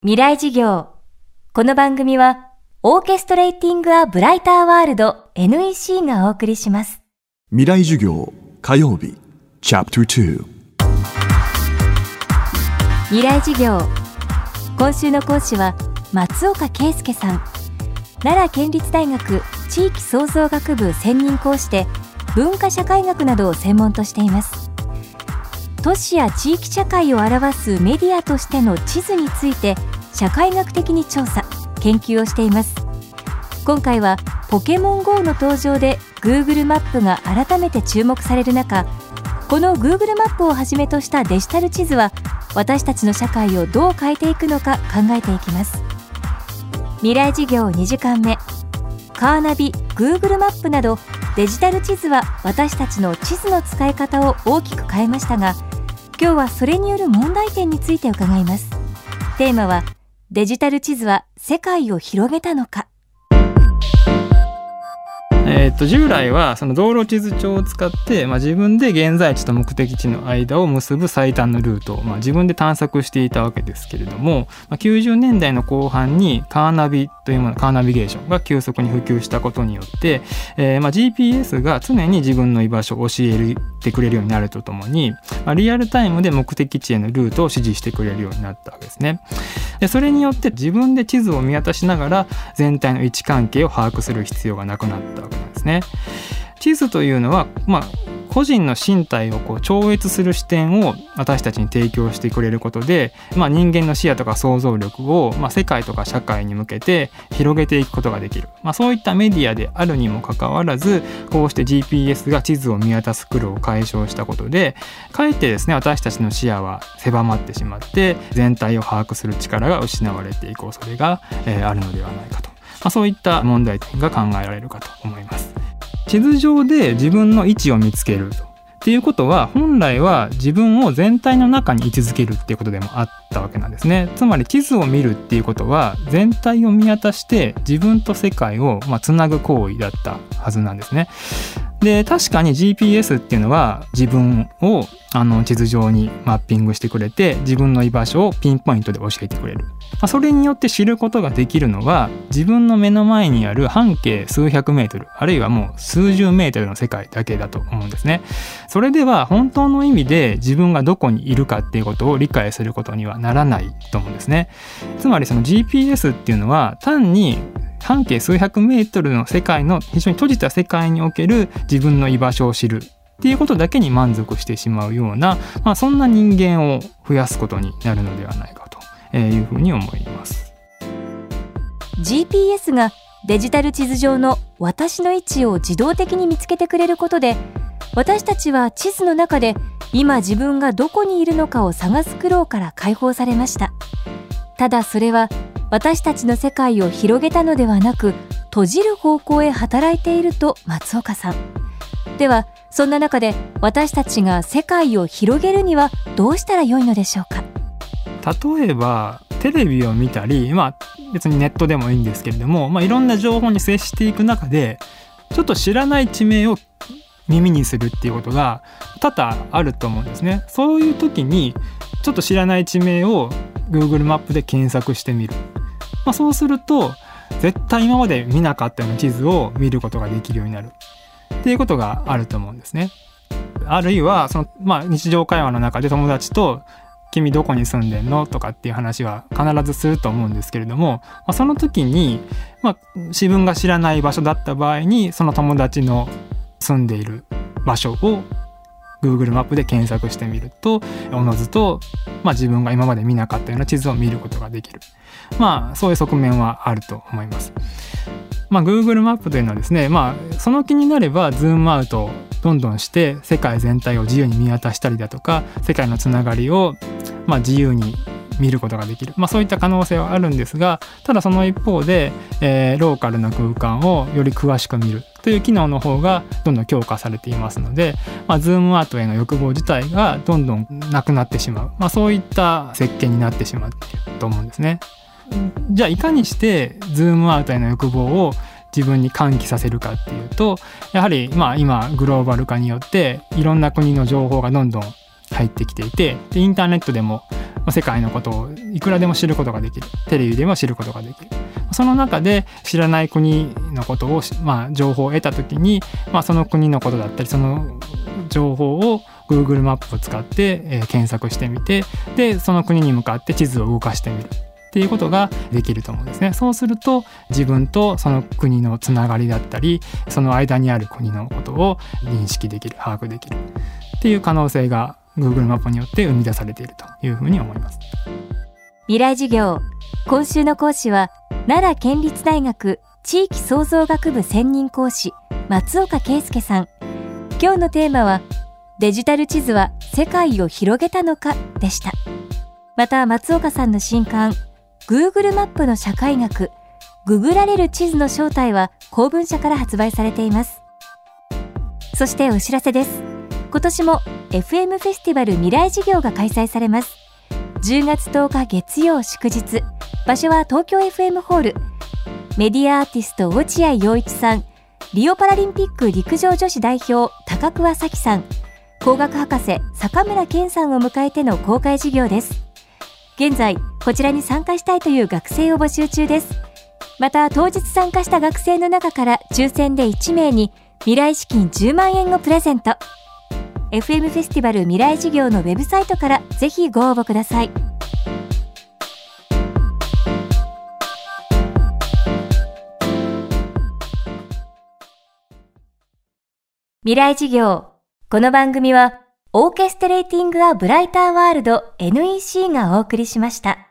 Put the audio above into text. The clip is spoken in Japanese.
未来事業。この番組はオーケストレーティング・ア・ブライター・ワールド NEC がお送りします。未来授業火曜日チャプター未来事業。今週の講師は松岡圭介さん。奈良県立大学地域創造学部専任講師で文化社会学などを専門としています。都市や地域社会を表すメディアとしての地図について社会学的に調査研究をしています。今回はポケモン GO の登場で Google マップが改めて注目される中この Google マップをはじめとしたデジタル地図は私たちの社会をどう変えていくのか考えていきます。未来事業2時間目カーナビ Google マップなどデジタル地図は私たちの地図の使い方を大きく変えましたが今日はそれによる問題点について伺います。テーマはデジタル地図は世界を広げたのか？えー、と従来はその道路地図帳を使って、まあ、自分で現在地と目的地の間を結ぶ最短のルートを、まあ、自分で探索していたわけですけれども、まあ、90年代の後半にカーナビというものカーナビゲーションが急速に普及したことによって、え、まあ GPS が常に自分の居場所を教えてくれるようになるとともに、ま、リアルタイムで目的地へのルートを指示してくれるようになったわけですね。でそれによって自分で地図を見渡しながら全体の位置関係を把握する必要がなくなったわけなんですね。地図というのは、まあ、個人の身体をこう超越する視点を私たちに提供してくれることで、まあ、人間の視野とか想像力を、まあ、世界とか社会に向けて広げていくことができる、まあ、そういったメディアであるにもかかわらずこうして GPS が地図を見渡す苦労を解消したことでかえってですね私たちの視野は狭まってしまって全体を把握する力が失われていく恐れが、えー、あるのではないかと、まあ、そういった問題点が考えられるかと思います。地図上で自分の位置を見つける。っていうことは本来は自分を全体の中に位置づけるっていうことでもあったわけなんですね。つまり地図を見るっていうことは全体を見渡して自分と世界をまつなぐ行為だったはずなんですね。で確かに GPS っていうのは自分をあの地図上にマッピングしてくれて自分の居場所をピンポイントで教えてくれる、まあ、それによって知ることができるのは自分の目の前にある半径数百メートルあるいはもう数十メートルの世界だけだと思うんですねそれでは本当の意味で自分がどこにいるかっていうことを理解することにはならないと思うんですねつまりその GPS っていうのは単に半径数百メートルの世界の非常に閉じた世界における自分の居場所を知るっていうことだけに満足してしまうような、まあ、そんな人間を増やすことになるのではないかというふうに思います。GPS がデジタル地図上の私の位置を自動的に見つけてくれることで私たちは地図の中で今自分がどこにいるのかを探す苦労から解放されました。ただそれは私たちの世界を広げたのではなく閉じる方向へ働いていると松岡さん。ではそんな中で私たちが世界を広げるにはどうしたらよいのでしょうか？例えばテレビを見たり、まあ、別にネットでもいいんですけれども、まあ、いろんな情報に接していく中でちょっと知らない地名を耳にするっていうことが多々あると思うんですね。そういう時にちょっと知らない地名を Google マップで検索してみる。まあ、そうすると絶対今まで見なかったような地図を見ることができるようになるっていうことがあると思うんですね。あるいはその、まあ、日常会話の中で友達と「君どこに住んでんの?」とかっていう話は必ずすると思うんですけれども、まあ、その時に、まあ、自分が知らない場所だった場合にその友達の住んでいる場所を Google マップで検索してみるとおのずと、まあ、自分が今まで見なかったような地図を見ることができるまあそういう側面はあると思います。まあ、Google マップというのはですね、まあ、その気になればズームアウトをどんどんして世界全体を自由に見渡したりだとか世界のつながりをまあ自由に見ることができる、まあ、そういった可能性はあるんですがただその一方で、えー、ローカルな空間をより詳しく見るという機能の方がどんどん強化されていますので、まあ、ズームアウトへの欲望自体がどんどんなくなってしまう、まあ、そういった設計になってしまうと思うんですね。じゃあいかにしてズームアウトへの欲望を自分に喚起させるかっていうとやはりまあ今グローバル化によっていろんな国の情報がどんどん入ってきていてでインターネットでも世界のことをいくらでも知ることができる。テレビでも知ることができる。その中で知らない国のことを、まあ、情報を得た時に、まあ、その国のことだったりその情報を Google マップを使って、えー、検索してみてでその国に向かって地図を動かしてみる。っていうことができると思うんですね。そうすると自分とその国のつながりだったりその間にある国のことを認識できる把握できる。っていう可能性が Google マップによって生み出されているというふうに思います。未来授業。今週の講師は奈良県立大学地域創造学部専任講師松岡圭介さん。今日のテーマはデジタル地図は世界を広げたのかでした。また松岡さんの新刊 Google マップの社会学ググられる地図の正体は公文社から発売されています。そしてお知らせです。今年も FM フェスティバル未来事業が開催されます。10月10日月曜祝日場所は東京 FM ホール。メディアアーティスト落合陽一さんリオパラリンピック陸上女子代表高桑早紀さん。工学博士坂村健さんを迎えての公開授業です。現在こちらに参加したいという学生を募集中です。また当日参加した学生の中から抽選で1名に未来資金10万円をプレゼント。FM フェスティバル未来事業のウェブサイトからぜひご応募ください未来事業この番組はオーケストレーティング・ア・ブライター・ワールド NEC がお送りしました。